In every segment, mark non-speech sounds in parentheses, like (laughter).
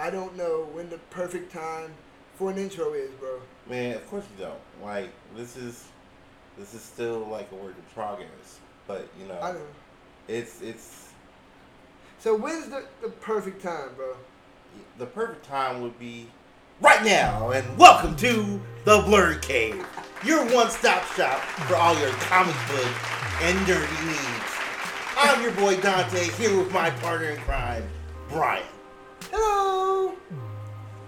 I don't know when the perfect time for an intro is, bro. Man, of course you don't. Like this is this is still like a work in progress. But you know, I know. it's it's So when's the, the perfect time, bro? the perfect time would be right now. And welcome to the Blurred Cave, your one-stop shop for all your comic book and nerdy needs. I'm your boy Dante here with my partner in crime, Bryan. Hello.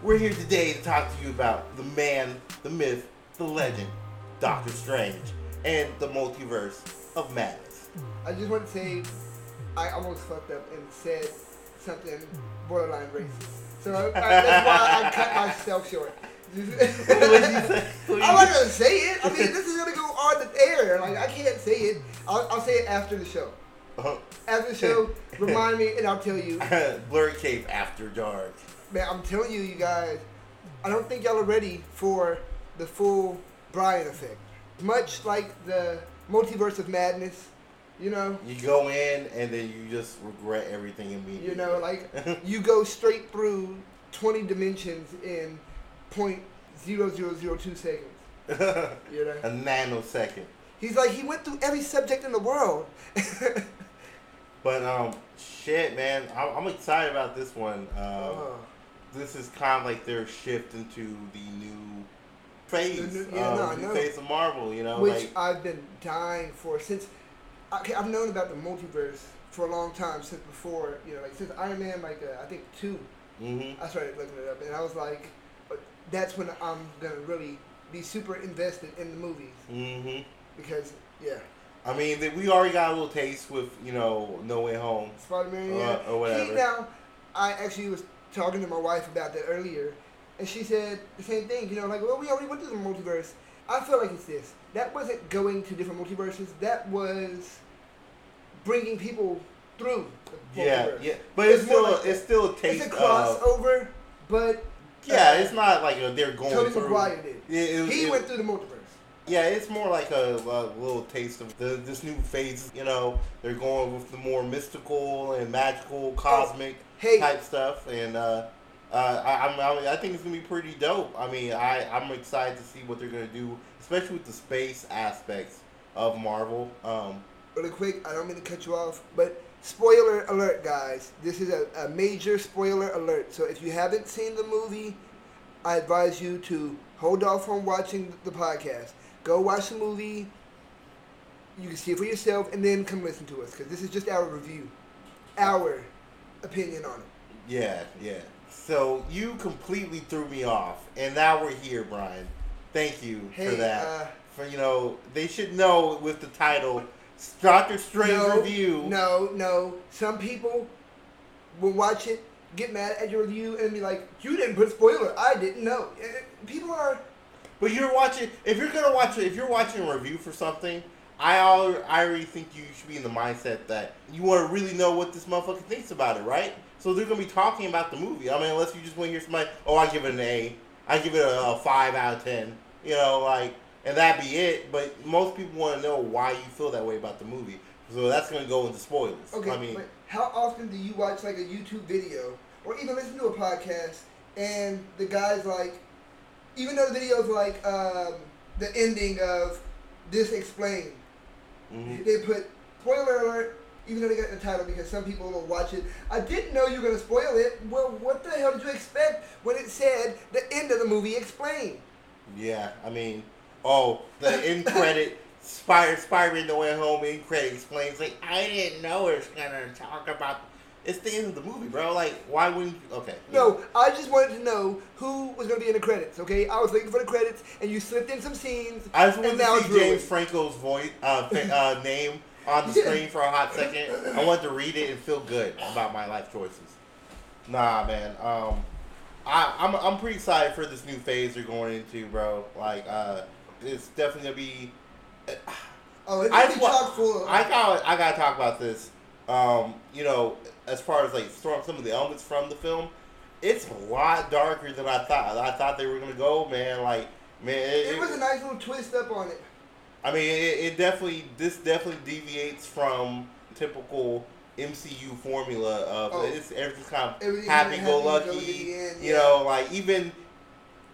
We're here today to talk to you about the man, the myth, the legend, Doctor Strange, and the multiverse of madness. I just want to say I almost fucked up and said something borderline racist. So I, I, that's why I cut myself short. What did you say? What (laughs) I'm not gonna say it. I mean, this is gonna go on the air. Like I can't say it. I'll, I'll say it after the show. you- After the show, remind me, and I'll tell you. (laughs) Blurred Cave After Dark. Man, I'm telling you, you guys. I don't think y'all are ready for the full Bryan effect. Much like the multiverse of madness, you know. You go in and then you just regret everything immediately. You know, like (laughs) you go straight through 20 dimensions in point zero zero zero two seconds. (laughs) You know. a nanosecond. He's like he went through every subject in the world. (laughs) But um, shit, man, I'm, I'm excited about this one. Um, Oh. This is kind of like their shift into the new phase, The new- yeah, um, no, know. phase of Marvel. You know, Which like I've been dying for since okay, I've known about the multiverse for a long time since before you know like since Iron Man like uh, I think two hmm I started looking it up and I was like that's when I'm gonna really be super invested in the movies hmm because yeah I mean, we already got a little taste with you know No Way Home. Spider Man Uh, yeah or whatever. Now I actually was talking to my wife about that earlier and she said the same thing you know like well we already went through the multiverse I feel like it's this that wasn't going to different multiverses that was bringing people through the Yeah, multiverse. yeah, but it's, It's still like- it's still a taste It's a crossover, but yeah. uh, It's not like they're going Tobey through. Maguire did. Yeah, it, was- He went through the multiverse. Yeah, it's more like a, a little taste of the, this new phase. You know, they're going with the more mystical and magical, cosmic Hey, type stuff, and uh, uh, I, I, I think it's gonna be pretty dope. I mean, I I'm excited to see what they're gonna do, especially with the space aspects of Marvel. Um, really quick, I don't mean to cut you off, but spoiler alert, guys. This is a, a major spoiler alert. So if you haven't seen the movie, I advise you to hold off on watching the podcast. Go watch the movie. You can see it for yourself, and then come listen to us because this is just our review, our opinion on it. yeah, yeah. So you completely threw me off, and now we're here, Bryan. Thank you Hey, for that. uh, for you know, they should know with the title Doctor Strange no, review. No, no. Some people will watch it, get mad at your review, and be like, "You didn't put spoiler. I didn't know." People are. But you're watching. If you're gonna watch it, if you're watching a review for something, I al- I already think you should be in the mindset that you want to really know what this motherfucker thinks about it, right? So they're gonna be talking about the movie. I mean, unless you just want to hear somebody, oh, I give it an A, I give it a, a five out of ten, you know, like, and that be it. But most people want to know why you feel that way about the movie. So that's gonna go into spoilers. Okay, I mean, but how often do you watch like a YouTube video or even listen to a podcast and the guy's like, even though the video's like um, the ending of this explained, mhm. they put spoiler alert. Even though they got the title, because some people will watch it. I didn't know you were gonna spoil it. Well, what the hell did you expect when it said the end of the movie explained? Yeah, I mean, oh, the end (laughs) credit, Spider Spider-Man No Way Home end credit explains like I didn't know it's gonna talk about. It's the end of the movie, bro. Like, why wouldn't? You, okay. No, I just wanted to know who was going to be in the credits. Okay, I was looking for the credits, and you slipped in some scenes. I just wanted to see James. Franco's voice, uh, uh, name on the (laughs) screen for a hot second. I wanted to read it and feel good about my life choices. Nah, man. Um, I, I'm I'm pretty excited for this new phase they're going into, bro. Like, uh, it's definitely gonna be. Oh, it's I going to just be chock full. I got I gotta talk about this. Um, you know, as far as like some some of the elements from the film, it's a lot darker than I thought. I thought they were gonna go, man. Like, man, it, it was a nice little twist up on it. I mean, it, it definitely this definitely deviates from typical MCU formula of Oh. it's everything's kind of Everything's happy go lucky. at You yeah. know, like even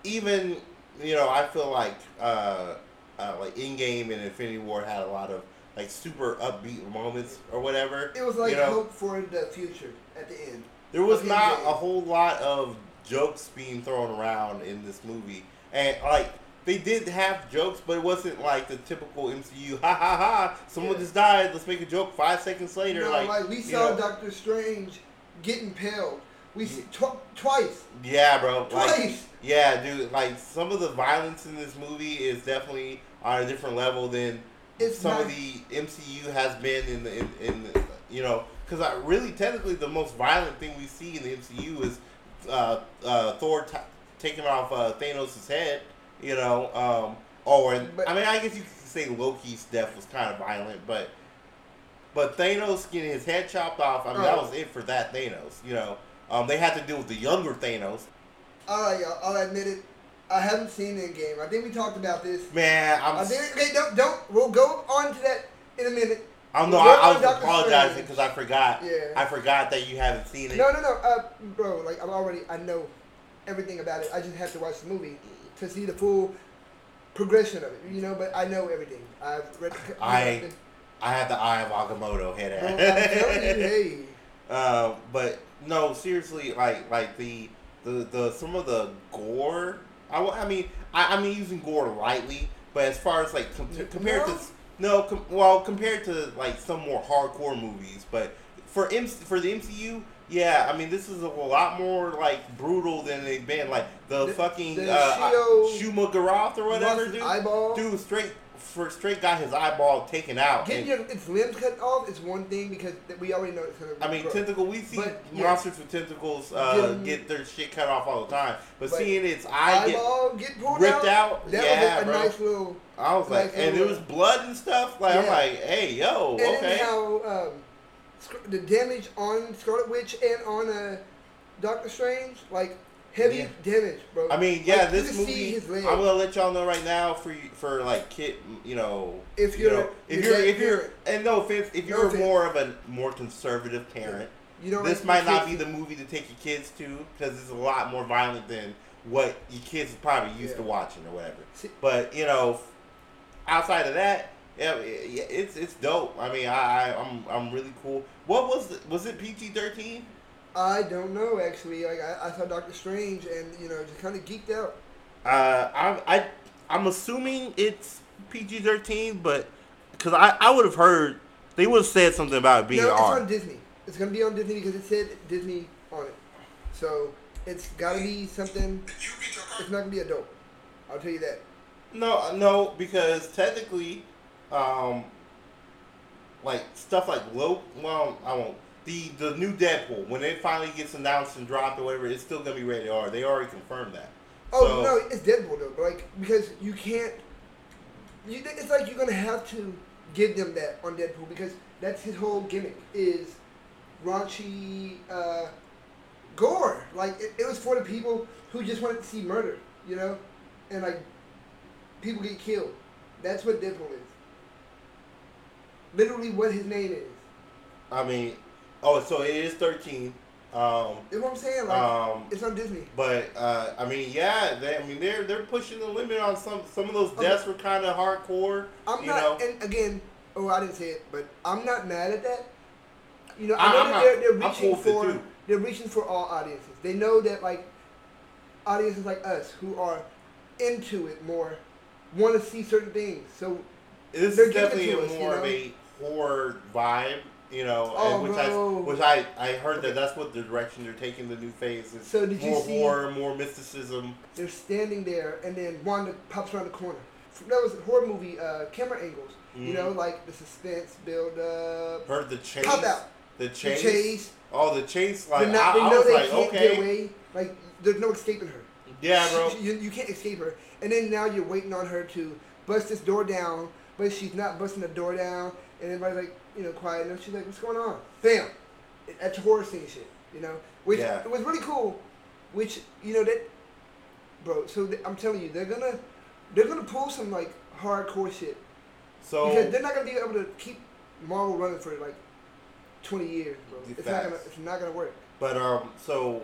even you know, I feel like uh, uh, like Endgame and Infinity War had a lot of like super upbeat moments or whatever. It was like you know, hope for the future at the end. there was not a whole lot of jokes being thrown around in this movie, and like. They did have jokes, but it wasn't like the typical MCU. Ha ha ha! Someone Yeah. just died. Let's make a joke. Five seconds later, No, like, like, we saw know, Doctor Strange getting impaled. We see tw- twice, Yeah, bro. Like, twice. yeah, dude. Like some of the violence in this movie is definitely on a different level than It's some not- of the MCU has been in the in, in the, you know because I really technically the most violent thing we see in the MCU is uh, uh, Thor t- taking off uh, Thanos' head. You know, um, or But- I mean I guess you could say Loki's death was kind of violent, but but Thanos getting his head chopped off. I mean that Oh. was it for that Thanos. You know, um, they had to deal with the younger Thanos. All right, y'all. I'll admit it. I haven't seen the game. I think we talked about this. Man, I'm I think, okay, don't don't. We'll go on to that in a minute. I'm no, We're I, I was apologizing because I forgot. Yeah. I forgot that you haven't seen it. No, no, no, uh, bro. Like I'm already. I know everything about it. I just have to watch the movie to see the full progression of it. You know, but I know everything. I've read. Know, I- I had the eye of Agamotto head bro, I'm telling you, at. hey. (laughs) Um, but no, seriously, like like the the, the some of the gore. I, I mean, I, I mean using gore lightly, but as far as like com- compared No. to no, com- well compared to like some more hardcore movies, but for M- for the MCU. Yeah, I mean this is a lot more like brutal than they've been. Like the, The- fucking the uh, Shio- Shuma-Gorath or whatever, dude. eyeball. Dude, straight for straight got his eyeball taken out. Getting your its limbs cut off is one thing because we already know it's gonna. I mean, gross. tentacle. We see But, yeah. monsters with tentacles uh, get their shit cut off all the time, but, But seeing its eye get, eyeball get, pulled ripped out, That yeah, was a, a nice little. I was like, and there was blood and stuff. Like I'm like, hey, yo, And okay. how um, the damage on Scarlet Witch and on uh, Doctor Strange, like heavy Yeah. damage, bro. I mean, yeah, Like, this movie. I'm gonna let y'all know right now for for like kid, you know, If you you're- know, if you're if you're parent. and no offense, if you're offense. more of a more conservative parent, You don't this might not be the movie to take your kids to because it's a lot more violent than what your kids are probably used Yeah. to watching or whatever. See- But you know, outside of that, yeah, it's it's dope. I mean, I, I I'm I'm really cool. What was the, was it PG thirteen? I don't know actually. Like I, I saw Doctor Strange and you know just kind of geeked out. Uh, I I I'm assuming it's PG thirteen, but because I I would have heard they would have said something about it being no, it's R. on Disney. It's gonna be on Disney because it said Disney on it. So it's gotta be something. It's not gonna be adult. I'll tell you that. No, no, because technically, um, like stuff like low. Well, I won't. The the new Deadpool when it finally gets announced and dropped or whatever, it's still gonna be rated R. They already confirmed that. Oh So- no, it's Deadpool though. Like because you can't. You, it's like you're gonna have to give them that on Deadpool because that's his whole gimmick is raunchy uh, gore. Like it, it was for the people who just wanted to see murder, you know, and like people get killed. That's what Deadpool is. Literally, what his name is. I mean, oh, so it is thirteen. Um, You know what I'm saying? Like um, it's on Disney. but uh, I mean, yeah, they, I mean they're they're pushing the limit on some some of those Okay. deaths were kind of hardcore. I'm you not, know, and again, oh, I didn't say it, but I'm not mad at that. You know, I I- know I'm that they're, they're reaching cool with it, for they're reaching for all audiences. They know that like audiences like us who are into it more want to see certain things. So this is definitely us, you more of know? a horror vibe. You know, Oh, and which. I which I I heard that that's what the direction they're taking the new phase is. So did you more see- horror, more mysticism. they're standing there, and then Wanda pops around the corner. That was a horror movie uh, camera angles. You Mhm. know, like the suspense build up, Heard the chase. pop out, The the chase. chase. Oh, the chase. Like not, I, I know was like, okay, away. Like there's no escaping her. yeah, bro. She- You, you can't escape her. And then now you're waiting on her to bust this door down, but she's not busting the door down. And everybody's like, you know, quiet. And she's like, what's going on? Bam! That's horror scene shit, you know? Which Yeah. it was really cool. Which, you know, that, bro, so th- I'm telling you, they're gonna, they're gonna pull some, like, hardcore shit. So because they're not gonna be able to keep Marvel running for, like, twenty years, bro. It's not gonna. It's not gonna work. But um, so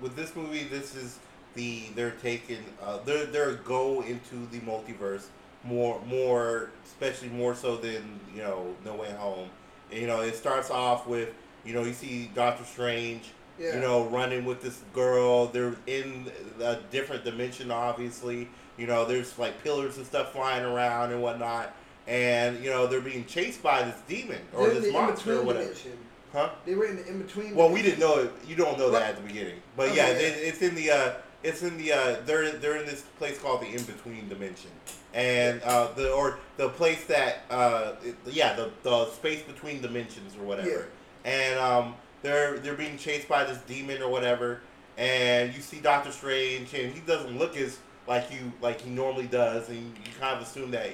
with this movie, this is the they're taking uh, their their go into the multiverse more more especially more so than you know No Way Home. And, you know, it starts off with you know you see Doctor Strange. Yeah. You know, running with this girl. They're in a different dimension, obviously. You know, there's like pillars and stuff flying around and whatnot. And, you know, they're being chased by this demon or They're this monster or whatever. dimension. Huh? They were in the in between. Well, we didn't know it. You don't know that at the beginning, but Okay, yeah, yeah. They, it's in the uh, it's in the uh, they're they're in this place called the in between dimension, and uh, the or the place that uh, it, yeah the the space between dimensions or whatever, yeah. and um, they're they're being chased by this demon or whatever, and you see Doctor Strange, and he doesn't look as like you like he normally does, and you kind of assume that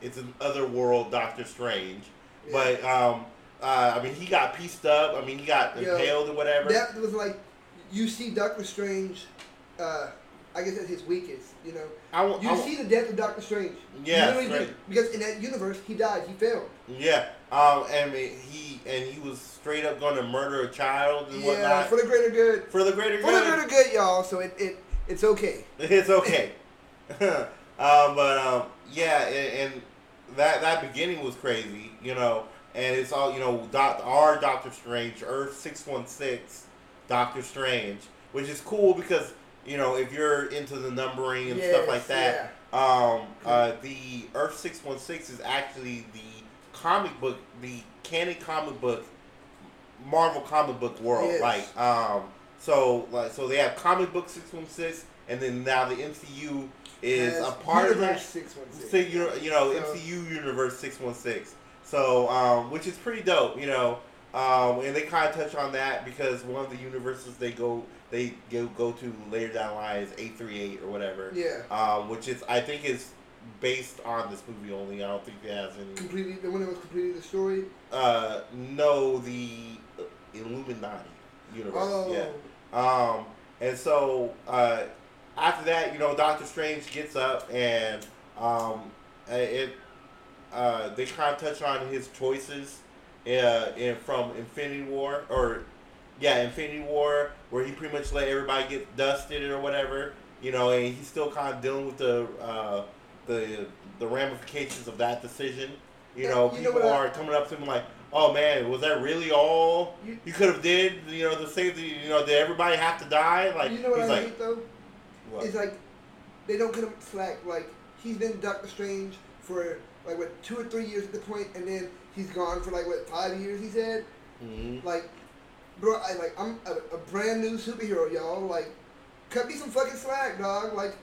it's an otherworld Doctor Strange, Yeah. but um. Uh, I mean, he got pieced up. I mean, he got impaled or whatever. That was like, you see Doctor Strange. Uh, I guess that's his weakest. You know, I, wa- you I wa- see the death of Doctor Strange. Yeah, literally do. right. Because in that universe, he died. He failed. yeah. Um, and he and he was straight up going to murder a child and Yeah, whatnot for the greater good. for the greater good For the greater good, y'all. So it, it it's okay. (laughs) It's okay. um, (laughs) but um, yeah, and, and that that beginning was crazy, you know. And it's all you know. Doc, our Doctor Strange, Earth six one six, Doctor Strange, which is cool because you know if you're into the numbering and stuff like Yes, that. Um, uh, the Earth six one six is actually the comic book, the canon comic book, Marvel comic book world. Yes. Like, um, so like so they have comic book six one six, and then now the MCU is Has a part of Universe that. 616. So you you know So- MCU universe six one six. So um, which is pretty dope, you know. Um, and they kind of touch on that because one of the universes they go they go, go to later down the line is eight three eight or whatever. Yeah. Um, which is I think is based on this movie only. I don't think it has any. Completely, the one that was completely destroyed. Uh, no, the Illuminati universe. Oh. Yeah. Um, and so uh, after that, you know, Doctor Strange gets up and um, uh, it uh, they kind of touch on his choices uh, in from Infinity War or yeah, Infinity War, where he pretty much let everybody get dusted or whatever. You know, and he's still kind of dealing with the uh, the the ramifications of that decision. You know, you know people I- are coming up to him like, "Oh man, was that really all You- you could have did? You know, to save the you know, did everybody have to die?" Like you know what he's I like, hate though? what? It's like they don't cut him slack. Like he's been Doctor Strange for like what two or three years at the point, and then he's gone for like what five years. He said, Mhm. like, bro, I like I'm a, a brand new superhero, y'all. Like, cut me some fucking slack, dog. Like,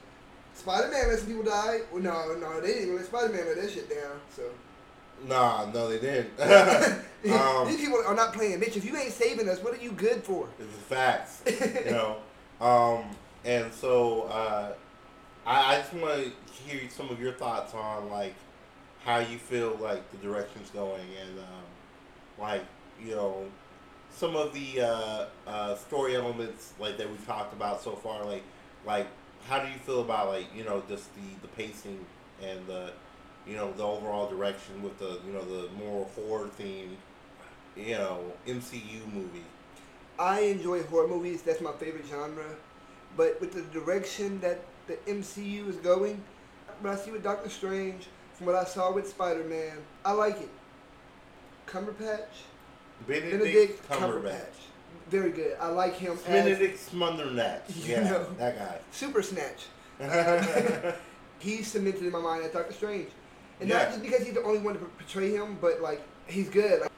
Spider Man let some people die. Well, no, no, they didn't even let Spider Man let that shit down. So. Nah, no, they didn't. (laughs) (laughs) um, These people are not playing, bitch. If you ain't saving us, what are you good for? It's the facts, (laughs) you know. Um, and so uh, I, I just want to hear some of your thoughts on like how you feel like the direction's going, and um, like you know some of the uh, uh, story elements like that we've talked about so far. Like, like how do you feel about like you know just the the pacing and the you know the overall direction with the you know the more horror theme you know MCU movie. I enjoy horror movies. That's my favorite genre. But with the direction that the MCU is going, what I see with Doctor Strange, from what I saw with Spider Man, I like it. Cumberpatch, Benedict, Benedict Cumberbatch. Cumberbatch, very good. I like him as Benedict Smundernatch. (laughs) You Yeah, know. that guy. Super Snatch. (laughs) He's cemented in my mind as Doctor Strange, and Yeah. not just because he's the only one to portray him, but like he's good. Like,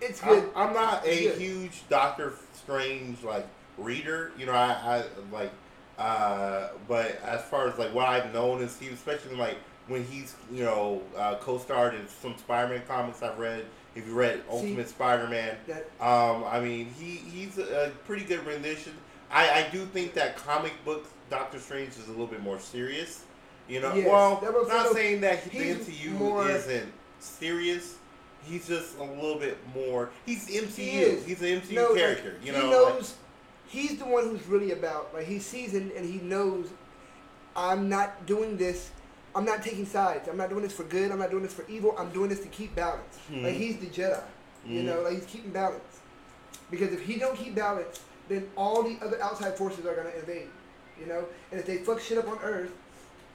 it's good. I'm not a huge Doctor Strange like reader. You know, I, I like, uh, but as far as like what I've known and seen, especially like when he's you know uh, co-starred in some Spider-Man comics I've read. If you read Ultimate Spider-Man, That Um, I mean, he he's a pretty good rendition. I, I do think that comic book Doctor Strange is a little bit more serious. You know, Yes, well, that was- not saying that the MCU more- isn't serious. He's just a little bit more. He's MCU. He is. He's an MCU No, like, character. you know, he like- knows. he's the one who's really about. Like he's seasoned and he knows. I'm not doing this. I'm not taking sides. I'm not doing this for good. I'm not doing this for evil. I'm doing this to keep balance. Mhm. Like he's the Jedi. You Mhm. know, like he's keeping balance. Because if he don't keep balance, then all the other outside forces are gonna invade. You know, and if they fuck shit up on Earth,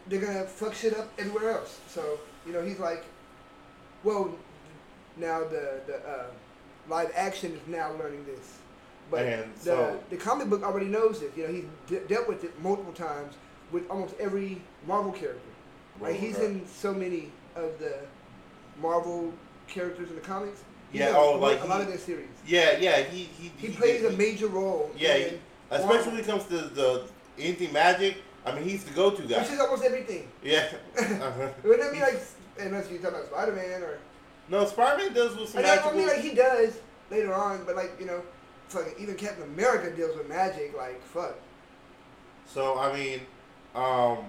they're gonna fuck shit up everywhere else. So you know, he's like, well, now the the uh, live action is now learning this. But And the, so- the comic book already knows it. You know, he's de- dealt with it multiple times with almost every Marvel character. Like he's in so many of the Marvel characters in the comics. He's Yeah, oh, a, like a lot of their series. Yeah, yeah, he he He, plays did- a major role. Yeah, he- especially when it comes to the anything magic. I mean, he's the go-to guy. which is almost everything. (laughs) Yeah. Uh-huh. (laughs) Wouldn't that mean like unless you're talking about Spider Man or No, Spider-Man deals with some I, magical. mean like he does later on, but like you know, fucking even Captain America deals with magic. Like fuck. So I mean, um,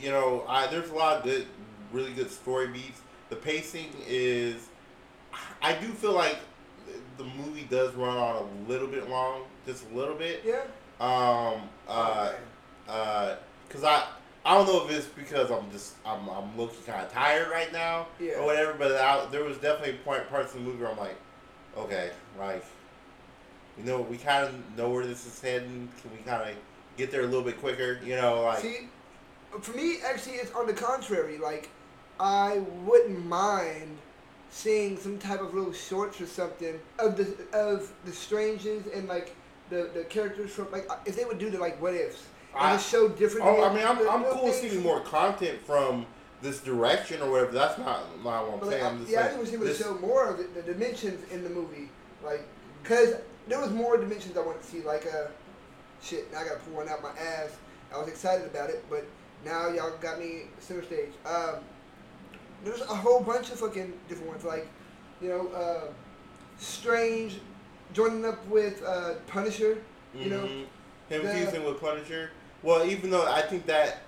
you know, I there's a lot of good, really good story beats. The pacing is, I do feel like the movie does run on a little bit long, just a little bit. Yeah. Um, uh, uh, cause I. I don't know if it's because I'm just I'm I'm looking kind of tired right now Yeah. or whatever, but I, there was definitely point parts of the movie where I'm like, okay, like, you know, we kind of know where this is heading. Can we kind of get there a little bit quicker? You know, like, See, for me, actually, it's on the contrary. Like, I wouldn't mind seeing some type of little shorts or something of the of the strangers and like the the characters from like if they would do the like what ifs and I- just show different. oh, I mean, I'm, I'm cool things. seeing more content from this direction or whatever. That's not not what I'm But, like, saying. I- I'm just yeah, I saying think we should show more of the, the dimensions in the movie, like because there was more dimensions I wanted to see. Like, uh, shit, now I gotta pull one out my ass. I was excited about it, but now y'all got me center stage. Um, there's a whole bunch of fucking different ones, like you know, uh, Strange joining up with uh, Punisher. You know, Mhm. him the- fusing with Punisher. Well, even though I think that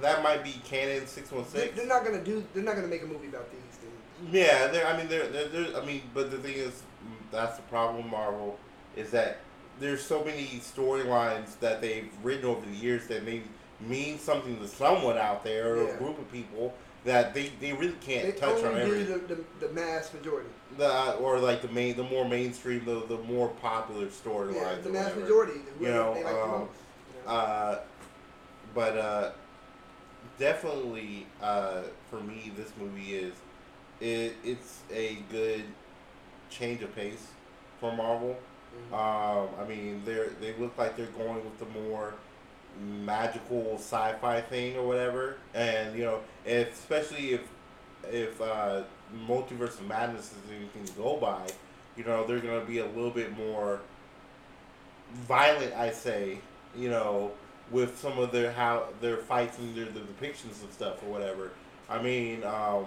that might be canon six one six. they, six. they're not gonna do. They're not gonna make a movie about these things. Yeah, they're, I mean, they're, they're, they're, I mean, but the thing is, that's the problem with Marvel, is that there's so many storylines that they've written over the years that may mean something to someone out there or Yeah. a group of people that they, they really can't They touch on only every do the, the, the mass majority. the or like the main the more mainstream the the more popular storylines. Yeah, the mass whatever. majority. You know, like the um, you know. Uh, but uh, definitely uh, for me, this movie is it, it's a good change of pace for Marvel. Mhm. Um, I mean, they they look like they're going with the more magical sci-fi thing or whatever, and you know, especially if if uh, Multiverse of Madness is anything to go by, you know, they're gonna be a little bit more violent. I say, you know, with some of their how their fights and their the depictions of stuff or whatever. I mean, um,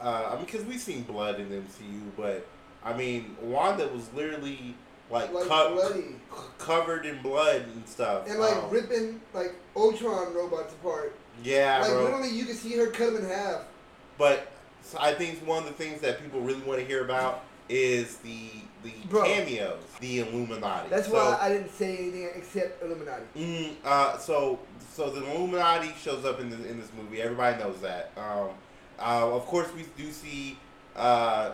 uh, I mean, because we've seen blood in the MCU, but I mean, Wanda was literally like, Like co- bloody. c- covered in blood and stuff. and like Um, ripping like Ultron robots apart. yeah, like bro. literally, you can see her cut them in half. But so I think one of the things that people really want to hear about is the the Bro. cameos, the Illuminati. That's So- why I didn't say anything except Illuminati. Mm, uh, so so the Illuminati shows up in this in this movie. Everybody knows that. Um, uh, of course, we do see. Uh,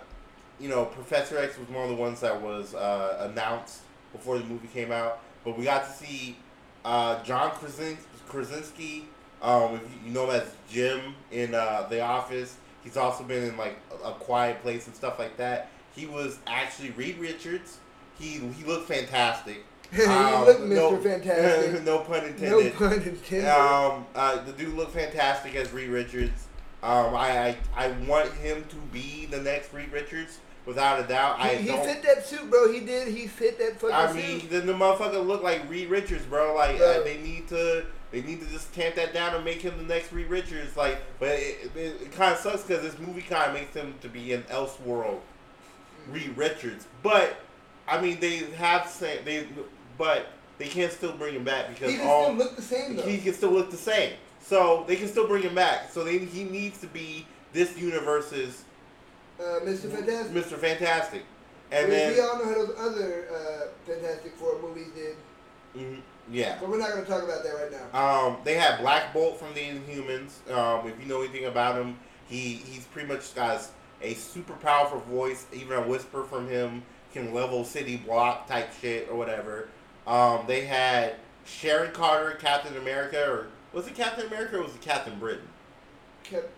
you know, Professor X was one of the ones that was uh, announced before the movie came out. But we got to see uh, John Krasin- Krasinski. Um, if you, know him as Jim in uh, The Office. He's also been in like a, a Quiet Place and stuff like that. He was actually Reed Richards. He he looked fantastic. (laughs) he Um, look, Mr. no- Fantastic. (laughs) no pun intended. no pun intended. Um, uh, the dude looked fantastic as Reed Richards. Um, I, I I want him to be the next Reed Richards without a doubt. I he, he fit that suit, bro. He did. He fit that fucking I suit. mean, the, the motherfucker look like Reed Richards, bro. Like Yeah. uh, they need to they need to just tamp that down and make him the next Reed Richards. Like, but it, it, it kind of sucks because this movie kind of makes him to be an Elseworld Reed Richards. But I mean, they have say they, but they can't still bring him back because he can all still look the same though. he can still look the same. So they can still bring him back. So they, he needs to be this universe's uh, Mr. Fantastic. Mr. Fantastic. And we, then, we all know how those other uh, Fantastic Four movies did, Mhm, yeah. but we're not going to talk about that right now. Um, they had Black Bolt from the Inhumans. Um, if you know anything about him, he he's pretty much got a super powerful voice. Even a whisper from him can level city block type shit or whatever. Um, they had Sharon Carter, Captain America, or was it Captain America or was it Captain Britain? Captain,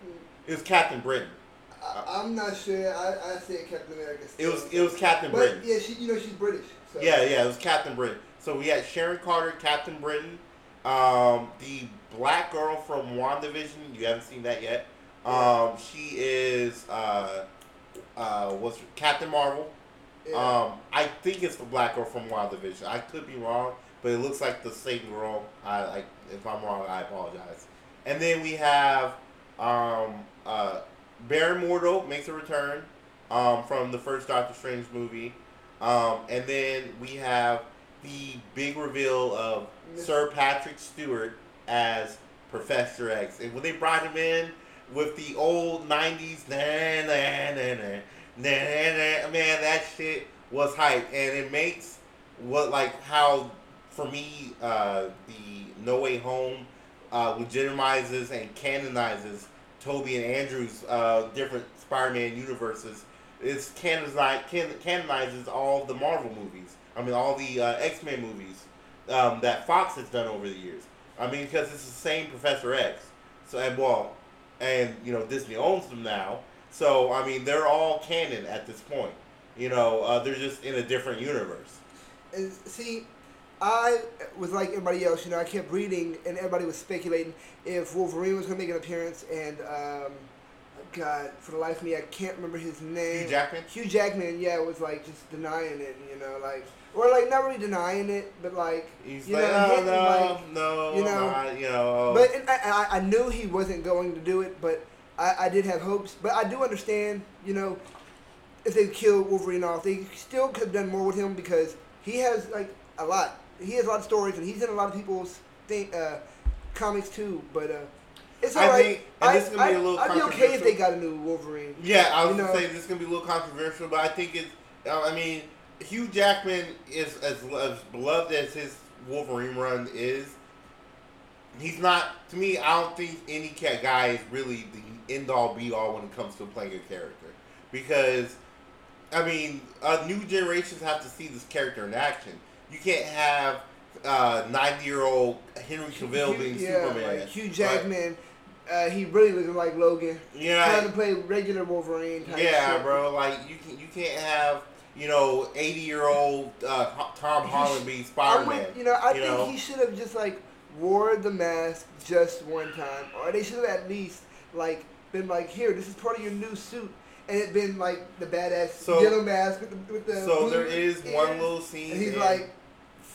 It was Captain Britain. I, I'm not sure. I, I said Captain America. It was it was Captain But Britain. yeah, she you know she's British. So. Yeah, yeah, it was Captain Britain. So we had Sharon Carter, Captain Britain, um, the black girl from WandaVision. You haven't seen that yet. Um, she is uh, uh, what's Captain Marvel. Yeah. Um, I think it's the black girl from WandaVision. I could be wrong, but it looks like the same girl. I like if I'm wrong, I apologize. And then we have um, uh, Baron Mordo makes a return um, from the first Doctor Strange movie, um, and then we have the big reveal of Sir Patrick Stewart as Professor X. And when they brought him in with the old '90s, nah, nah, nah, nah, nah, nah, man, that shit was hype, and it makes what like how for me uh, the No Way Home uh, legitimizes and canonizes Tobey and Andrew's uh, different Spider-Man universes. It's canonize, can, canonizes all the Marvel movies. I mean, all the uh, X-Men movies um, that Fox has done over the years. I mean, because it's the same Professor X. So and well, and you know Disney owns them now. So I mean, they're all canon at this point. You know, uh, they're just in a different universe. And see, I was like everybody else. You know, I kept reading, and everybody was speculating if Wolverine was going to make an appearance. And um, God, for the life of me, I can't remember his name. Hugh Jackman. Hugh Jackman, yeah, it was like just denying it. You know, like or like not really denying it, but like He's you like, know, oh hitting, no, like- no, you know, not, you know. But and I, I, I knew he wasn't going to do it, but I, I did have hopes. But I do understand, you know, if they killed Wolverine off, they still could have done more with him because he has like a lot. He has a lot of stories, and he's in a lot of people's thing, uh, comics too. But uh, it's I alright. think- and I, this is gonna be a I- little I'd be okay if they got a new Wolverine. Yeah, I was You gonna know- say this is gonna be a little controversial, but I think it's. uh, I mean, Hugh Jackman is as, as beloved as his Wolverine run is. He's not to me. I don't think any cat guy is really the end all be all when it comes to playing a character, because, I mean, uh, new generations have to see this character in action. You can't have uh, ninety year old Henry Cavill being yeah, Superman. like Hugh Jackman. uh, he really looking like Logan. yeah, Trying to play regular Wolverine. Type Yeah, shit. bro. Like you can you can't have you know eighty year old uh, Tom Holland sh- be I'm Spider Man. You know, I you think know? he should have just like wore the mask just one time, or they should have at least like been like, here, this is part of your new suit, and it been like the badass So- yellow mask with the with the. So there is one little scene. and he's in- like,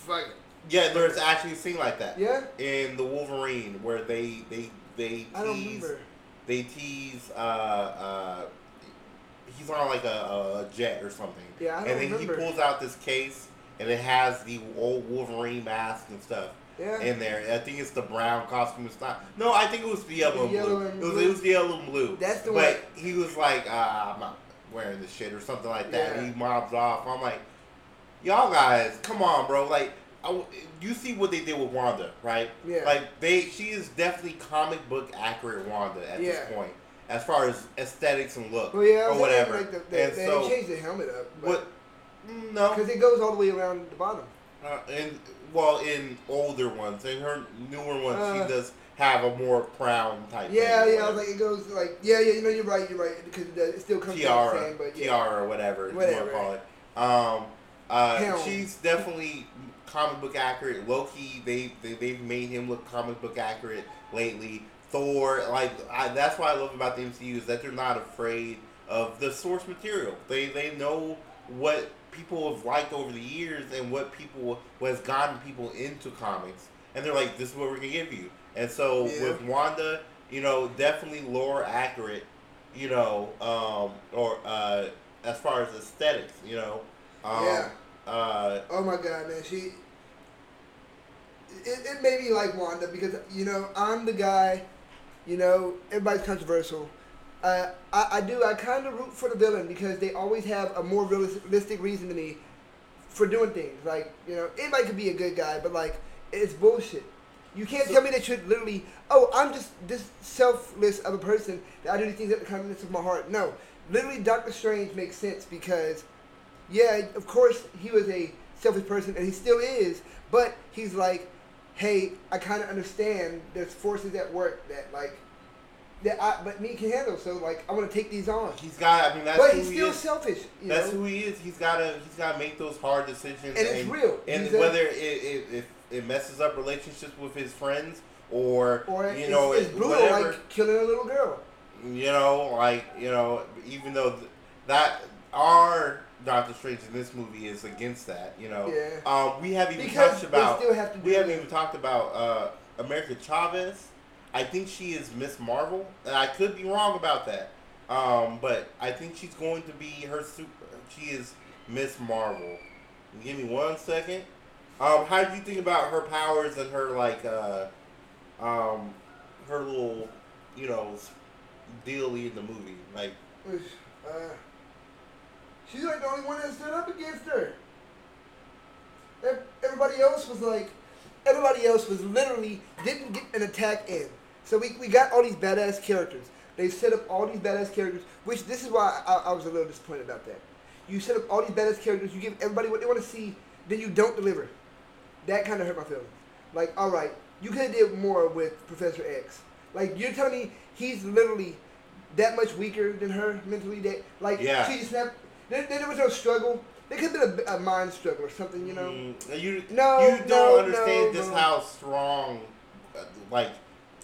fuck it. yeah, there's actually a scene like that Yeah, in the Wolverine where they they they tease they tease uh uh he's on like a, a jet or something. Yeah, I don't and then remember. he pulls out this case and it has the old Wolverine mask and stuff. Yeah. in there. I think it's the brown costume. It's not. No, I think it was the yellow and The yellow blue. and it, was, blue. it was the yellow and blue. That's the but one- he was like, uh, I'm not wearing this shit or something like that. Yeah. He mobs off. I'm like, y'all guys, come on, bro. Like, I you see what they did with Wanda, right? Yeah. Like they, she is definitely comic book accurate Wanda at Yeah. this point, as far as aesthetics and look Well, yeah, or whatever. Like the, the, and they so, changed the helmet up. what? Mm, No, Because it goes all the way around the bottom. uh, and well, in older ones, in her newer ones, Uh, she does have a more crown type. Yeah, thing, yeah. I was like, it goes like, yeah, yeah. You know, you're right. You're right. Because it, still comes tiara, same, but yeah. tiara, or whatever, you Whatever. want to call it. Um, uh, she's definitely comic book accurate. Loki, they, they they've made him look comic book accurate lately. Thor, like I, that's what I love about the MCU is that they're not afraid of the source material. They they know what people have liked over the years and what people what has gotten people into comics, and they're like, this is what we're gonna give you. And so Yeah. with Wanda, you know, definitely lore accurate, you know, um, or uh, as far as aesthetics, you know, um, Yeah. uh, Oh my god, man, she. It, it made me like Wanda because you know I'm the guy, you know everybody's controversial. Uh, I, I do I kind of root for the villain because they always have a more realistic reason to me for doing things. Like you know anybody could be a good guy, but like it's bullshit. You can't So- tell me that you're literally oh I'm just this selfless of a person that I do these things at the kindness of my heart. No, literally Doctor Strange makes sense because yeah, of course he was a selfish person, and he still is. But he's like, hey, I kind of understand. There's forces at work that like that I, but me can handle. So like, I want to take these on. He's got. I mean, that's but he's he still is. selfish. You That's know? who he is. He's gotta. He's gotta make those hard decisions. And it's real. And He's a- whether it, it if it messes up relationships with his friends or, or you it's, know it's brutal, whatever. like killing a little girl. you know, like you know, even though th- that our Doctor Strange in this movie is against that, you know. Yeah. Um, we haven't even Because touched about. still have We haven't even talked about uh, America Chavez. I think she is Miss Marvel, and I could be wrong about that. Um, but I think she's going to be her super. She is Miss Marvel. Give me one second. Um, how do you think about her powers and her like, uh, um, her little, you know, dealy in the movie? Like, uh, she's like the only one that stood up against her. Everybody else was like, everybody else was literally didn't get an attack in. So we, we got all these badass characters. They set up all these badass characters, which this is why I, I was a little disappointed about that. You set up all these badass characters, you give everybody what they want to see, then you don't deliver. That kind of hurt my feelings. Like, all right, you could have did more with Professor X. Like, you're telling me he's literally that much weaker than her mentally. That like Yeah. she just snapped. There, there was no struggle. There could have been a, a mind struggle or something, you know. mm, you No, you don't no, understand no, just no. how strong, uh, like,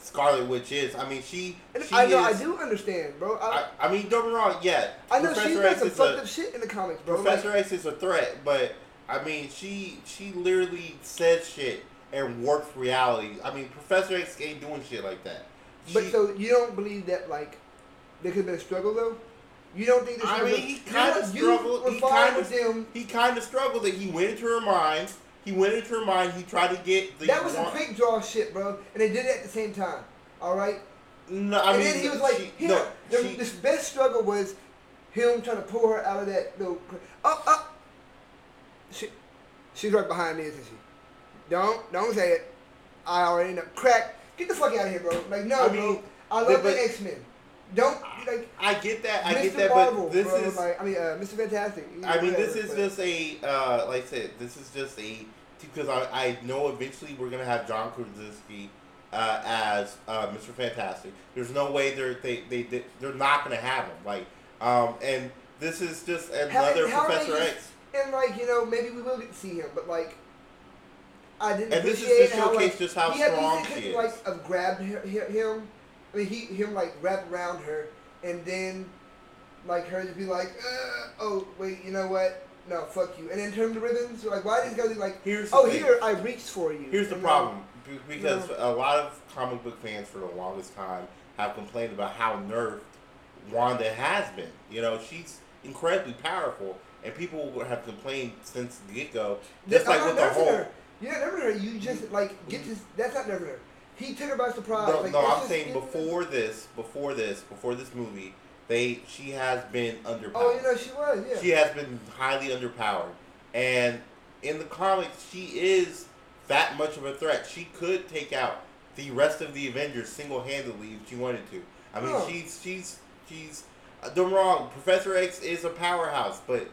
Scarlet Witch is. I mean, she. She I know, is, I do understand, bro. I, I, I mean, don't get me wrong. Yeah, I, know Professor she's done some fucked up shit in the comics, bro. Professor Like, X is a threat, but I mean, she she literally said shit and worked reality. I mean, Professor X ain't doing shit like that. but so you don't believe that like there could have been a struggle though? You don't think this I mean, he kind of struggled. He kind of them. he kind of struggled. That he went into her mind. He went into her mind. He tried to get the. That was some one- quick draw shit, bro. And they did it at the same time. All right. No, I and mean, then he was like, she, no, the, she, the best struggle was him trying to pull her out of that little. Oh, oh. She, she's right behind me, isn't she? Don't, don't say it. I already know. Crack. Get the fuck out of here, bro. Like, no, I bro. I love but- the X Men. Don't like. I get that. I Mr. get that. Marvel, but this bro. is. like, I mean, uh, Mr. Fantastic. you I know, mean, this is but- just a, uh, like I said, this is just a, because I, I know eventually we're gonna have John Krasinski uh, as uh, Mr. Fantastic. There's no way they're they they they- they're not gonna have him. Like, um, and this is just another how they Professor just- X. And like you know, maybe we will get to see him, but like, I didn't And this is to how showcase like, just how he had strong these she could, is. like grabbed her, him. I mean, he him like wrapped around her, and then like her to be like, uh, oh wait, you know what? No, fuck you. And then turn the ribbons. Like, why these guys like, Here's oh thing. here I reached for you. Here's the You problem, be- because No. a lot of comic book fans for the longest time have complained about how nerfed Wanda has been. You know, she's incredibly powerful, and people have complained since the get go. Just I'm like with the whole. her. You're not nerfing her. You just like get this. That's not nerfing her. He took her by surprise. No, like, no, I'm saying before this, before this, before this movie, they she has been underpowered. Oh, you know she was. Yeah. She has been highly underpowered, and in the comics, she is that much of a threat. She could take out the rest of the Avengers single handedly if she wanted to. I mean, she's she's she's. uh, Don't wrong. Professor X is a powerhouse, but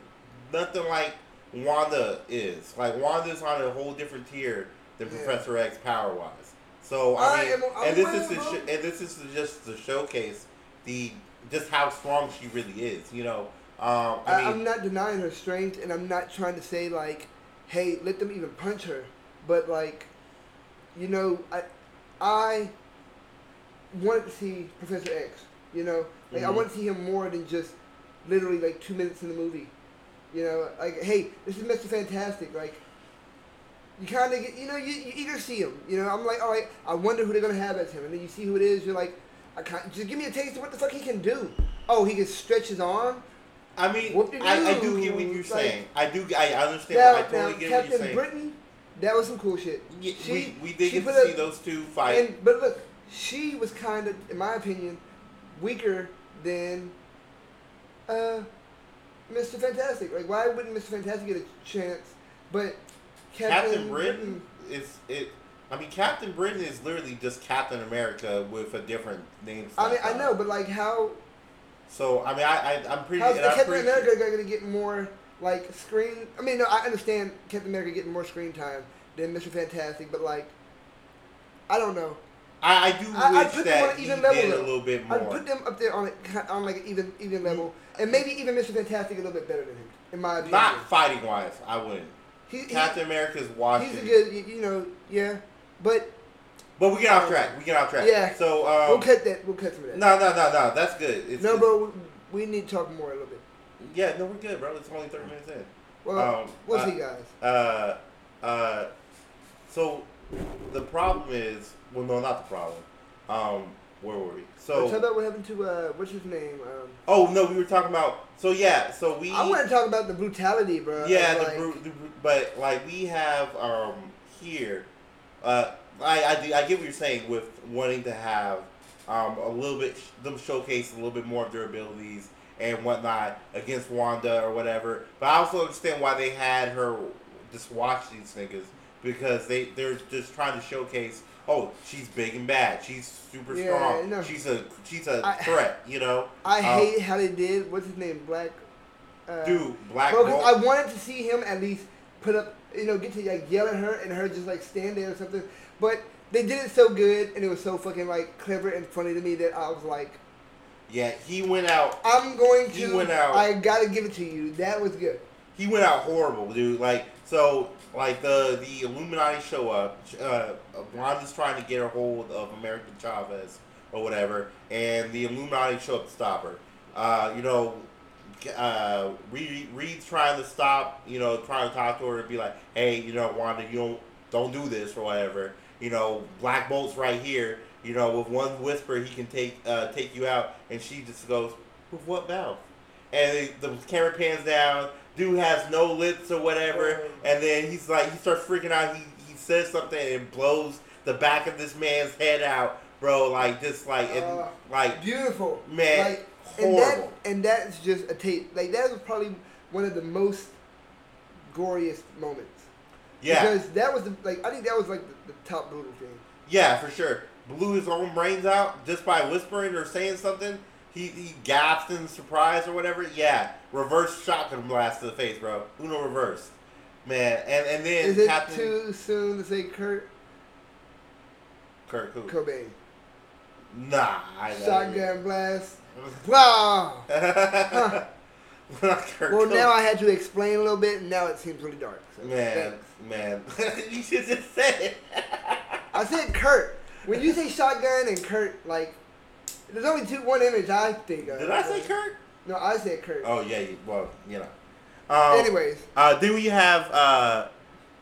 nothing like Wanda is. Like Wanda's on a whole different tier than Yeah. Professor X power wise. So I I mean, am- and this is to sh- and this is to just to showcase the just how strong she really is. You know, um, I I, mean, I'm not denying her strength, and I'm not trying to say like, "Hey, let them even punch her," but like, you know, I, I wanted to see Professor X. You know, like I Mhm. want to see him more than just literally like two minutes in the movie. You know, like, hey, this is Mr. Fantastic. Like, you kind of get, you know, you, you eager to see him. You know, I'm like, all right, I wonder who they're gonna have as him, and then you see who it is. You're like, I can't just give me a taste of what the fuck he can do. Oh, he can stretch his arm. I mean. I, I do get what you're Like- saying. I do. I understand. Now, I totally now get what you're Captain saying. Britain, that was some cool shit. Yeah, She- we, we did get to a- see those two fight. And but look, she was kind of, in my opinion, weaker than uh, Mr. Fantastic. Like, why wouldn't Mr. Fantastic get a chance? But Captain, Captain Britain is it. I mean, Captain Britain is literally just Captain America with a different name. I mean, I know, but like, how So I mean, I, I I'm pretty. how's Captain pretty America going to get more like screen. I mean, no, I understand Captain America getting more screen time than Mr. Fantastic, but like, I don't know. I, I do I- wish put them on that he even level, did a little bit more. I'd put them up there on a, on like an even even level, mm. and maybe even Mr. Fantastic a little bit better than him, in my opinion. Not fighting wise, I wouldn't. He, he, Captain America's watching. he's a good, you- you know, yeah, but But we get off track. We get off track. Yeah. So um, we'll cut that. We'll cut through that. no, no, no, no. That's good. It's, no, bro, we, we need to talk more a little bit. Yeah, no, we're good, bro. It's only thirty minutes in. Well, Um, we'll uh, see, guys. Uh, uh, so the problem is, well, no, not the problem. Um, where were we? So, talk about what happened to uh, what's his name? Um, oh no, we were talking about. So yeah, so we. I want to talk about the brutality, bro. Yeah, the, like, bru- the but like we have um here, uh, I I, do, I get what you're saying with wanting to have um a little bit them showcase a little bit more of their abilities and whatnot against Wanda or whatever. But I also understand why they had her just watch these niggas because they they're just trying to showcase. Oh, she's big and bad. She's super Yeah, strong. no. She's a she's a I- threat. You know, I Um, hate how they did. What's his name? Black. Uh, dude. Black 'cause I wanted to see him at least put up, you know, get to like yell at her and her just like stand there or something. But they did it so good and it was so fucking like clever and funny to me that I was like, yeah, he went out I'm going to. He went out. I gotta give it to you. That was good. he went out horrible, dude. Like so, like the the Illuminati show up. Uh, Wanda's trying to get a hold of America Chavez or whatever, and the Illuminati show up to stop her. Uh, you know, uh, Reed, Reed's trying to stop. You know, trying to talk to her and be like, "Hey, you know, Wanda, you don't don't do this or whatever." You know, Black Bolt's right here. You know, with one whisper, he can take uh, take you out, and she just goes, "With what mouth?" and the camera pans down. Dude has no lips or whatever, and then he's like, he starts freaking out. He he says something and blows the back of this man's head out, bro. Like just like and Uh, like Beautiful, man, Like, and that horrible. and that's just a tape. Like that was probably one of the most goriest moments. yeah, Because that was the, like I think that was like the, the top brutal thing. yeah, for sure. Blew his own brains out just by whispering or saying something. He he gasped in surprise or whatever. Yeah, reverse shotgun blast to the face, bro. Uno reverse, man. And and then Is it Captain too soon to say Kurt Kurt who? Cobain? Nah, I Shotgun blast. (laughs) Wow. (laughs) Well, now I had to explain a little bit, and now it seems really dark. So Man, thanks. man, (laughs) you should just say it. I said Kurt. When you say shotgun and Kurt, like, there's only two one image I think of. Did I say Kurt? No, I said Kurt. Oh yeah, you- well, you know. Um, Anyways, uh, then we have uh,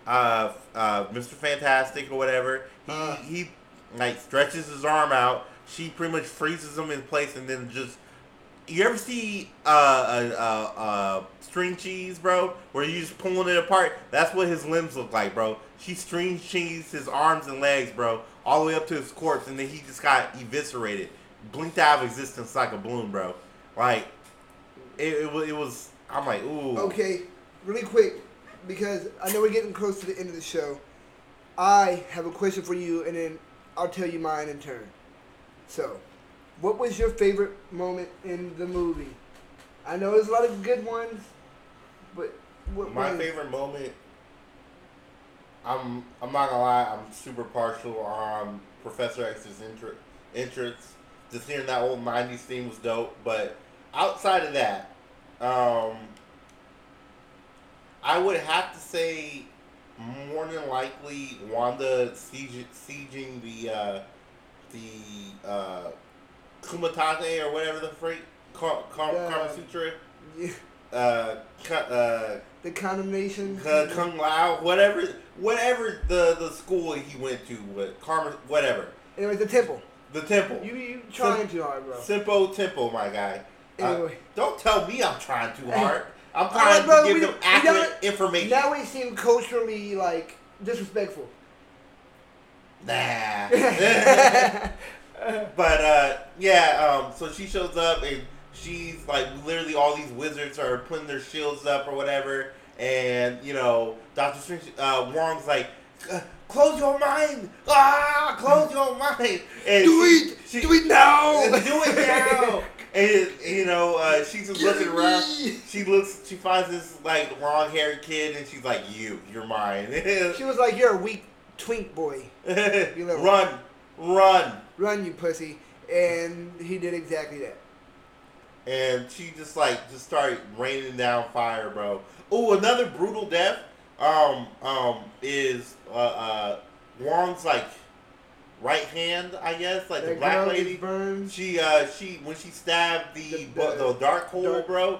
uh, uh, Mr. Fantastic or whatever. He Uh. he like stretches his arm out. She pretty much freezes him in place, and then just. You ever see uh, uh, uh, uh, string cheese, bro? Where you just pulling it apart? That's what his limbs look like, bro. She string cheese his arms and legs, bro, all the way up to his corpse, and then he just got eviscerated, blinked out of existence like a balloon, bro. Like it, it, wa- it was. I'm like, ooh. okay, really quick, because I know we're getting close to the end of the show. I have a question for you, and then I'll tell you mine in turn. So, what was your favorite moment in the movie? I know there's a lot of good ones, but what My was, favorite moment. I'm I'm not gonna lie. I'm super partial on Professor X's intro, entrance. Just hearing that old '90s theme was dope. But outside of that, um, I would have to say more than likely Wanda siege, sieging the uh, the uh, Kumatate or whatever the freak Ka- Ka- Yeah. Kama Sutra. Yeah, Uh, uh, the condemnation. uh, Kung Lao, whatever, whatever the the school he went to, what Karma, whatever, Anyways, the temple. the temple, You you trying too hard, bro. Simpo Temple, my guy. Anyway. don't tell me I'm trying too hard. I'm trying right, bro, to give them accurate information. Now we seem culturally like disrespectful. Nah. (laughs) but uh, yeah, um, so she shows up and she's like literally all these wizards are putting their shields up or whatever, and you know Doctor Strange, uh, Wong's like. "Uh, Close your mind! Ah, close (laughs) your mind! And do it! she- do it now! do it now! (laughs) and you know, uh, she's just looking around. She looks. She finds this like long haired kid, and she's like, "You, you're mine." (laughs) She was like, "You're a weak twink boy. (laughs) little- run, run. Run, you pussy." And he did exactly that. and she just like just started raining down fire, bro. Oh, another brutal death. Um, um, is uh, uh, Wong's like right hand, I guess, like the black lady. burned. She uh she when she stabbed the The- the, the Darkhold, dark- bro.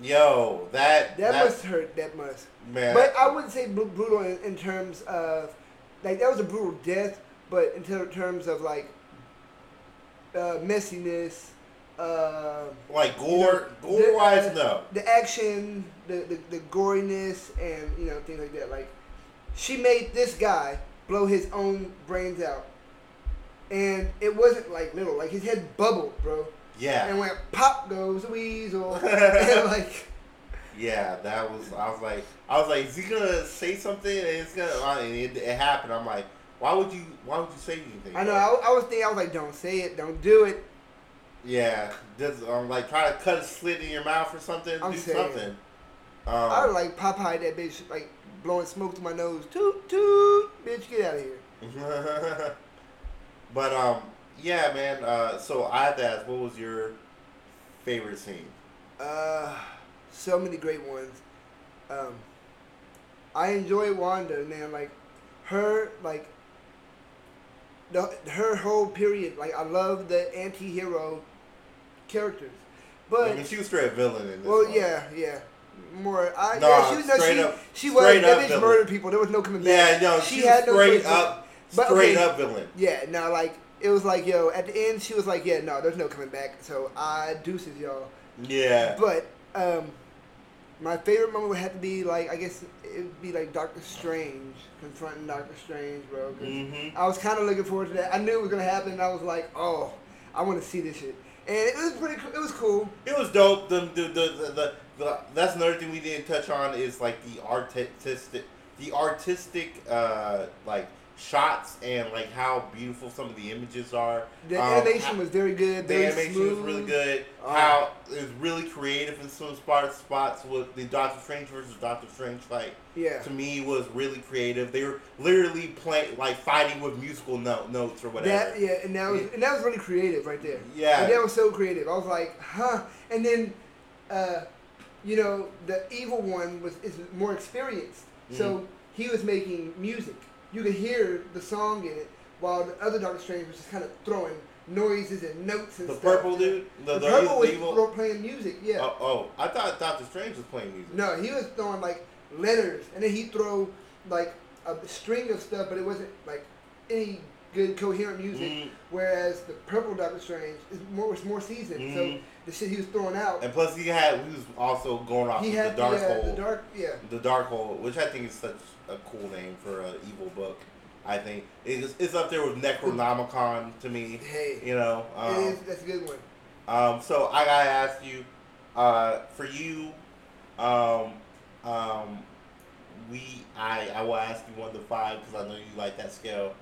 Yeah. Yo, that That, that, must hurt. That must. man. But I wouldn't say brutal in, in terms of like that was a brutal death, but in ter- terms of like uh, messiness, uh, like you gore, know, gore wise, uh, no. the action, the, the the goriness, and you know things like that. Like she made this guy blow his own brains out, and it wasn't like little. Like his head bubbled, bro, Yeah, and went pop goes the weasel, (laughs) and like. yeah, that was. I was like, I was like, is he gonna say something? And it's gonna, and it, it happened. I'm like, why would you? Why would you say anything? I know. I, I was thinking. I was like, "Don't say it. Don't do it." Yeah, just um, like try to cut a slit in your mouth or something. I'm do saying. something. I would Um, like Popeye that bitch, like blowing smoke to my nose. Toot toot, bitch, get out of here. (laughs) but um, yeah, man. Uh, so I had to ask, what was your favorite scene? Uh, so many great ones. Um, I enjoy Wanda, man. Like her, like the her whole period. Like I love the anti-hero characters, but I mean, she was straight villain in this. well, one. yeah, yeah. More, I Nah, yeah, she was no, straight she, up- she was straight that bitch villain. murdered people. There was no coming back. Yeah, no, she, she, had no straight up, But, straight okay, up villain. Yeah, now like it was like yo at the end she was like yeah no there's no coming back so I deuces y'all. Yeah. But um, my favorite moment would have to be like I guess it would be like Doctor Strange confronting Doctor Strange, bro. Mm-hmm. I was kind of looking forward to that. I knew it was gonna happen. and I was like, oh, I want to see this shit, and it was pretty. It was cool. It was dope. The the, the, the, the, the that's another thing we didn't touch on is like the artistic the artistic uh like shots and like how beautiful some of the images are. The Um, animation was very good. the animation smooth. was really good. Uh, how it was really creative in some spots spots with the Doctor Strange versus Doctor Strange fight. Yeah. To me was really creative. They were literally playing like fighting with musical note, notes or whatever. That yeah, and that was and that was really creative right there. Yeah. And that was so creative. I was like, huh. And then, uh, you know, the evil one was is more experienced, so Mm-hmm. he was making music. You could hear the song in it, while the other Doctor Strange was just kind of throwing noises and notes and the stuff. purple dude, the, The, the, purple was evil. playing music. Yeah. Oh, oh, I thought Doctor Strange was playing music. No, he was throwing like letters, and then he throw like a string of stuff, but it wasn't like any good coherent music. Mhm. Whereas the purple Doctor Strange is more was more seasoned, so Mhm. the shit he was throwing out, And plus, he had he was also going off he of had the dark uh, hole, the dark, yeah. the Darkhold, which I think is such a cool name for an evil book. I think it's, it's up there with Necronomicon to me. Hey, You know, um, is, that's a good one. um, so I gotta ask you, uh, for you, um, um, we I I will ask you one to five because I know you like that scale.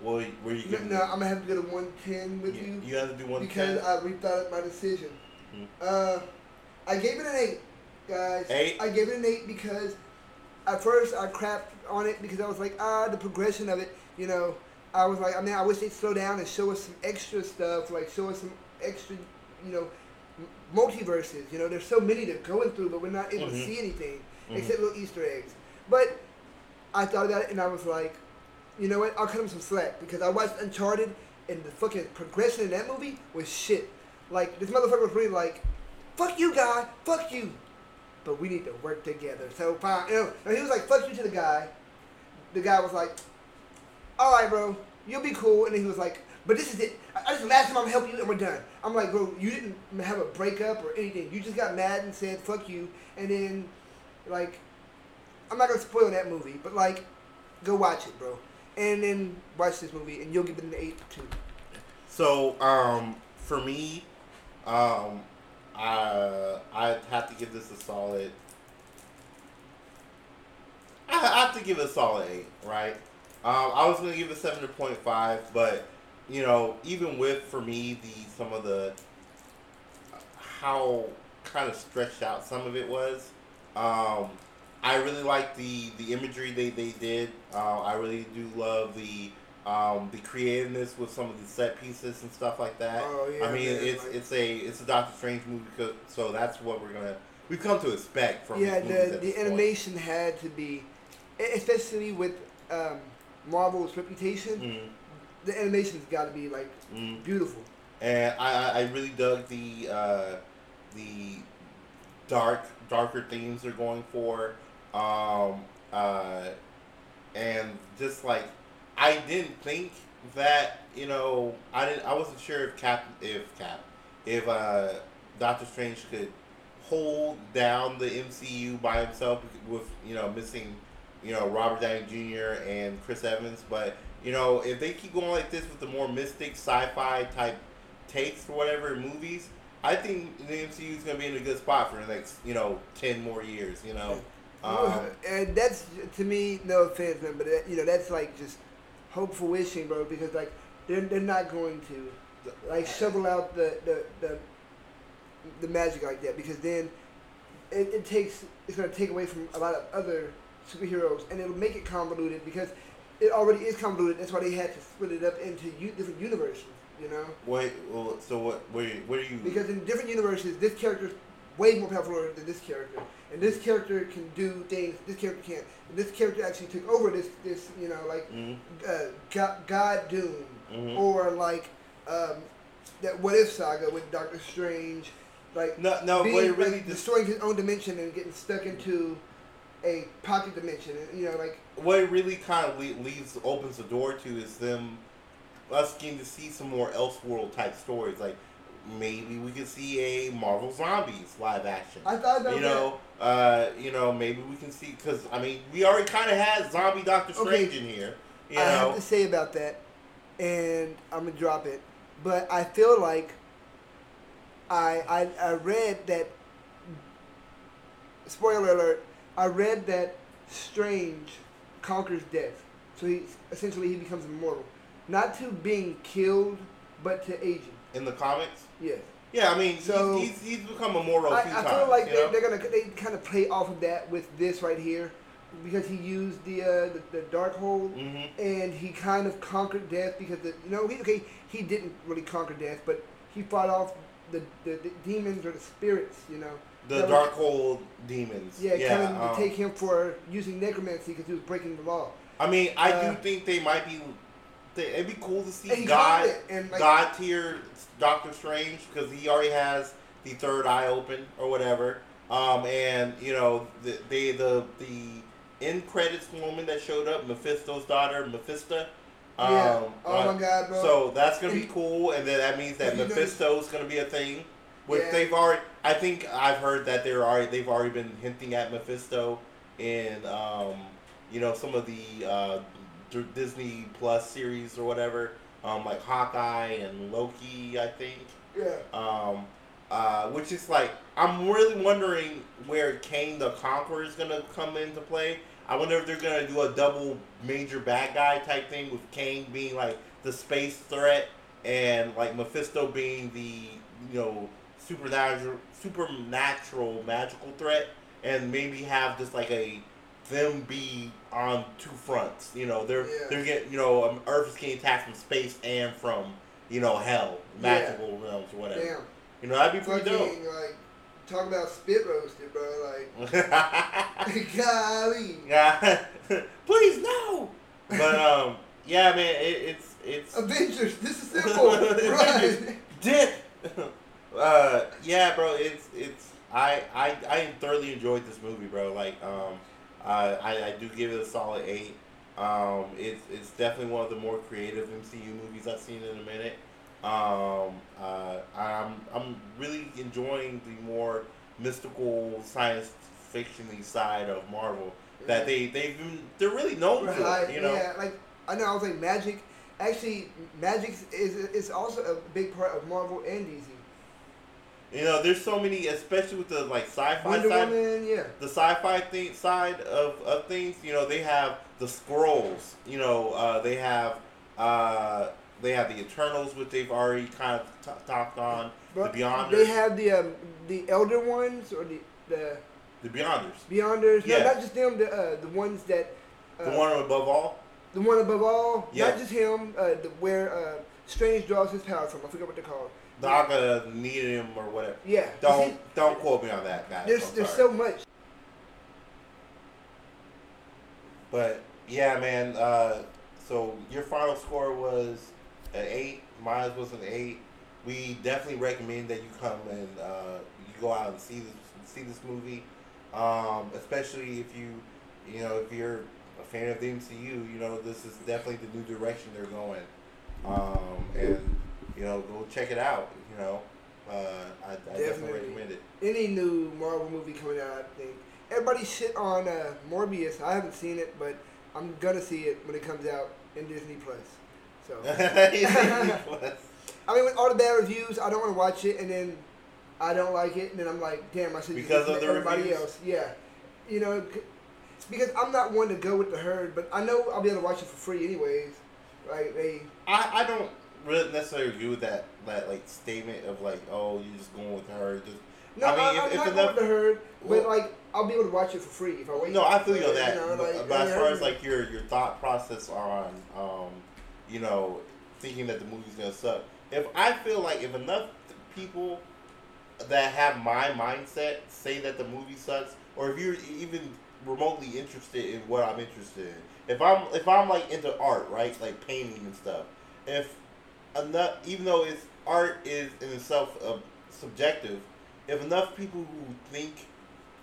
What where you No, giving? no, I'm gonna have to go to 110 with you, you, you have to do one to because 10? I rethought my decision. Hmm. Uh, I gave it an eight, guys. Eight? I gave it an eight because at first I crapped on it because I was like, ah, the progression of it. You know, I was like, I mean, I wish they'd slow down and show us some extra stuff, like show us some extra, you know, m- multiverses. You know, there's so many they're going through, but we're not able to Mhm. see anything Mhm. except little Easter eggs. But I thought about it and I was like, you know what? I'll cut him some slack because I watched Uncharted and the fucking progression in that movie was shit. Like this motherfucker was really like, "Fuck you, guy. Fuck you." But we need to work together. So fine. You know, and he was like, "Fuck you" to the guy. The guy was like, "All right, bro. You'll be cool." And then he was like, "But this is it. I, I just last time I'm gonna help you and we're done." I'm like, "Bro, you didn't have a breakup or anything. You just got mad and said fuck you." And then, like, I'm not gonna spoil that movie, but like, go watch it, bro. And then watch this movie, and you'll give it an eight too. So, um, for me, um, I I have to give this a solid. I have to give it a solid eight, right? Um, I was gonna give it seven point five, but you know, even with for me the some of the how kind of stretched out some of it was. Um, I really like the the imagery they they did. Uh, I really do love the um, the creativeness with some of the set pieces and stuff like that. Oh, yeah, I mean, man, it's like- it's a it's a Doctor Strange movie, because, so that's what we're gonna we've come to expect from yeah, the the this point. animation had to be, especially with um, Marvel's reputation. Mhm, The animation's got to be like mhm. beautiful. and I, I I really dug the uh, the dark darker themes they're going for, um, uh, and just like I didn't think that you know I didn't I wasn't sure if Cap if Cap if uh, Doctor Strange could hold down the MCU by himself with you know missing you know Robert Downey Jr. and Chris Evans, but you know if they keep going like this with the more mystic sci-fi type takes or whatever movies, I think the MCU is gonna be in a good spot for the next you know ten more years. You know, um, and that's to me, no offense, man, but that, you know that's like just hopeful wishing, bro. Because like they're they're not going to like shovel out the the the, the magic like that because then it, it takes it's gonna take away from a lot of other superheroes and it'll make it convoluted because it already is convoluted. That's why they had to split it up into u- different universes. You know. wait, well, so what? Where, where are you? Because in different universes, this character's way more powerful than this character, and this character can do things this character can't. And this character actually took over this this you know like Mhm, uh, God, God Doom mhm. or like um, that What If saga with Doctor Strange, like No, no, being, really like, destroying his own dimension and getting stuck into a pocket dimension. You know, like what it really kind of le- leaves opens the door to is them us getting to see some more Elseworld type stories. Like maybe we could see a Marvel Zombies live action. I thought about you know, uh, you know, maybe we can see because I mean we already kind of had Zombie Doctor Okay. Strange in here. You I know, have to say about that, and I'm gonna drop it. But I feel like I I, I read that. Spoiler alert! I read that Strange conquers death, so he essentially he becomes immortal, not to being killed, but to aging. in the comics. Yes, Yeah, I mean, So- he's, he's, he's become a moral. I times. feel like they, they're gonna they kind of play off of that with this right here, because he used the uh, the, the Darkhold hmm and he kind of conquered death because the, you know he okay he didn't really conquer death but he fought off the, the, the demons or the spirits you know The was- Darkhold demons. yeah, yeah coming um, take him for using necromancy because he was breaking the law I mean, I uh, do think they might be. It'd be cool to see God, and like God tier Doctor Strange because he already has the third eye open or whatever. Um, and you know the they the the end credits woman that showed up, Mephisto's daughter, Mephisto. Um, yeah oh uh, my god bro So that's gonna be cool, and then that means that Mephisto's gonna be a thing. Which Yeah. they've already, I think I've heard that they're already they've already been hinting at Mephisto in, um, you know, some of the uh, Disney Plus series or whatever, um, like Hawkeye and Loki, I think. yeah Um, uh, which is like I'm really wondering where Kang the Conqueror is gonna come into play. I wonder if they're gonna do a double major bad guy type thing with Kang being like the space threat and like Mephisto being the you know supernatural supernatural magical threat, and maybe have just like a them be on two fronts. You know, they're Yeah. they're getting you know um, Earth is getting attacked from space and from you know hell, Yeah. magical realms or whatever. damn You know, that'd be pretty dope. fucking like talk about spit roasted bro like (laughs) golly yeah. (laughs) Please no. But um, yeah, man, it, it's it's Avengers this is simple (laughs) right dick. uh, yeah, bro, it's it's I I I thoroughly enjoyed this movie, bro. Like um, I I, I do give it a solid eight. Um, it's it's definitely one of the more creative MCU movies I've seen in a minute. Um, uh, I'm I'm really enjoying the more mystical science fictiony side of Marvel that they they've been, they're really known for. Right, You know, yeah, like I know I was like magic. Actually, magic is is also a big part of Marvel and DC. You know, there's so many, especially with the like sci-fi Wonder side. Woman, yeah, the sci-fi thing, side of, of things, you know, they have the scrolls. You know, uh, they have uh, they have the Eternals, which they've already kind of t- talked on. But the Beyonders. They have the um, the elder ones or the the the Beyonders. Beyonders. Yeah. No, not just them. The uh, the ones that. Uh, The one above all. The one above all. Yeah. Not just him. Uh, the, where uh, Strange draws his power from. I forget what they're called. Naga needed him or whatever. Yeah. Don't don't quote me on that, guys. There's I'm there's sorry. so much. But yeah, man. Uh, so your final score was an eight. Mine was an eight. We definitely recommend that you come and uh, you go out and see this see this movie, um, especially if you you know if you're a fan of the MCU. You know this is definitely the new direction they're going, um, and you know go check it out. You know, uh, I, I definitely. Definitely. recommend it. Any new Marvel movie coming out, I think everybody shit on uh, Morbius. I haven't seen it, but I'm gonna see it when it comes out in Disney Plus. So (laughs) Disney (laughs) Plus. I mean, with all the bad reviews, I don't want to watch it, and then I don't like it, and then I'm like, damn, I should Because of everybody reviews? else. Yeah, you know, it's because I'm not one to go with the herd, but I know I'll be able to watch it for free anyways. Like they, I, I don't really necessarily agree with that that like statement of like oh you're just going with her just no, I mean, I if- am if not enough- going with the herd, but like I'll be able to watch it for free if I wait. no I feel you on that know, but, like, but as far as like your your thought process on um you know thinking that the movie's gonna suck if I feel like if enough people that have my mindset say that the movie sucks or if you're even remotely interested in what I'm interested in if I'm if I'm like into art right like painting and stuff if enough even though it's art is in itself uh, subjective if enough people who think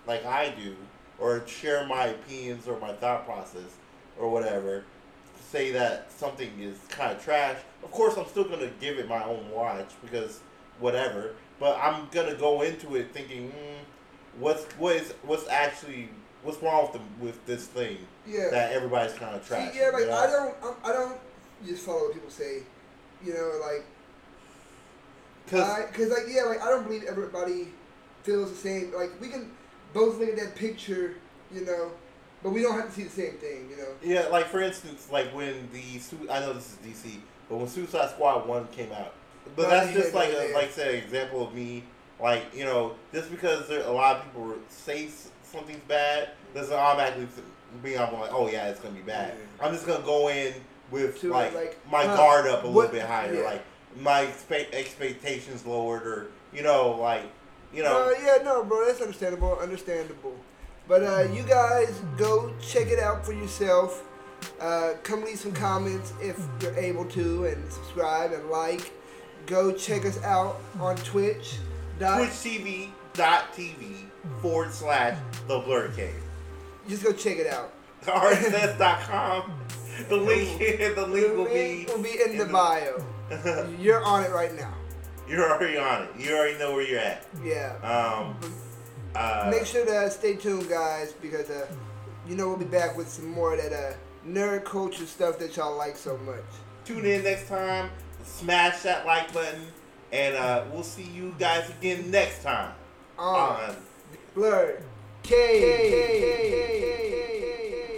like I do or share my opinions or my thought process or whatever say that something is kind of trash of course I'm still gonna give it my own watch because whatever but I'm gonna go into it thinking mm, what's what is what's actually what's wrong with the, with this thing yeah. that everybody's kind of trash yeah, like you know? I don't, I don't just follow what people say. You know, like Cause Because, like, yeah, like, I don't believe everybody feels the same. Like, we can both look at that picture, you know, but we don't have to see the same thing, you know. Yeah, like for instance, like when the I know this is DC, but when Suicide Squad one came out, but Oh, that's just like a, like say an example of me, like you know, just because there a lot of people say something's bad doesn't automatically be I'm like, oh yeah, it's gonna be bad. Yeah. I'm just gonna go in with To, like, like, my huh, guard up a what- little bit higher, yeah. like my expe- expectations lowered, or you know, like you know, Uh, yeah, no, bro, that's understandable, understandable. But uh, you guys go check it out for yourself. Uh, come leave some comments if you're able to, and subscribe and like. Go check us out on Twitch. TwitchTV.tv forward slash the Blur Cave. Just go check it out. RSS.com. (laughs) The link the link will be will be in the bio. You're on it right now. You're already on it. You already know where you're at. Yeah. Um uh, Make sure to stay tuned, guys, because uh, you know we'll be back with some more of that uh, nerd culture stuff that y'all like so much. tune in next time. Smash that like button. And uh, we'll see you guys again next time On on Blur. K. K. K. K.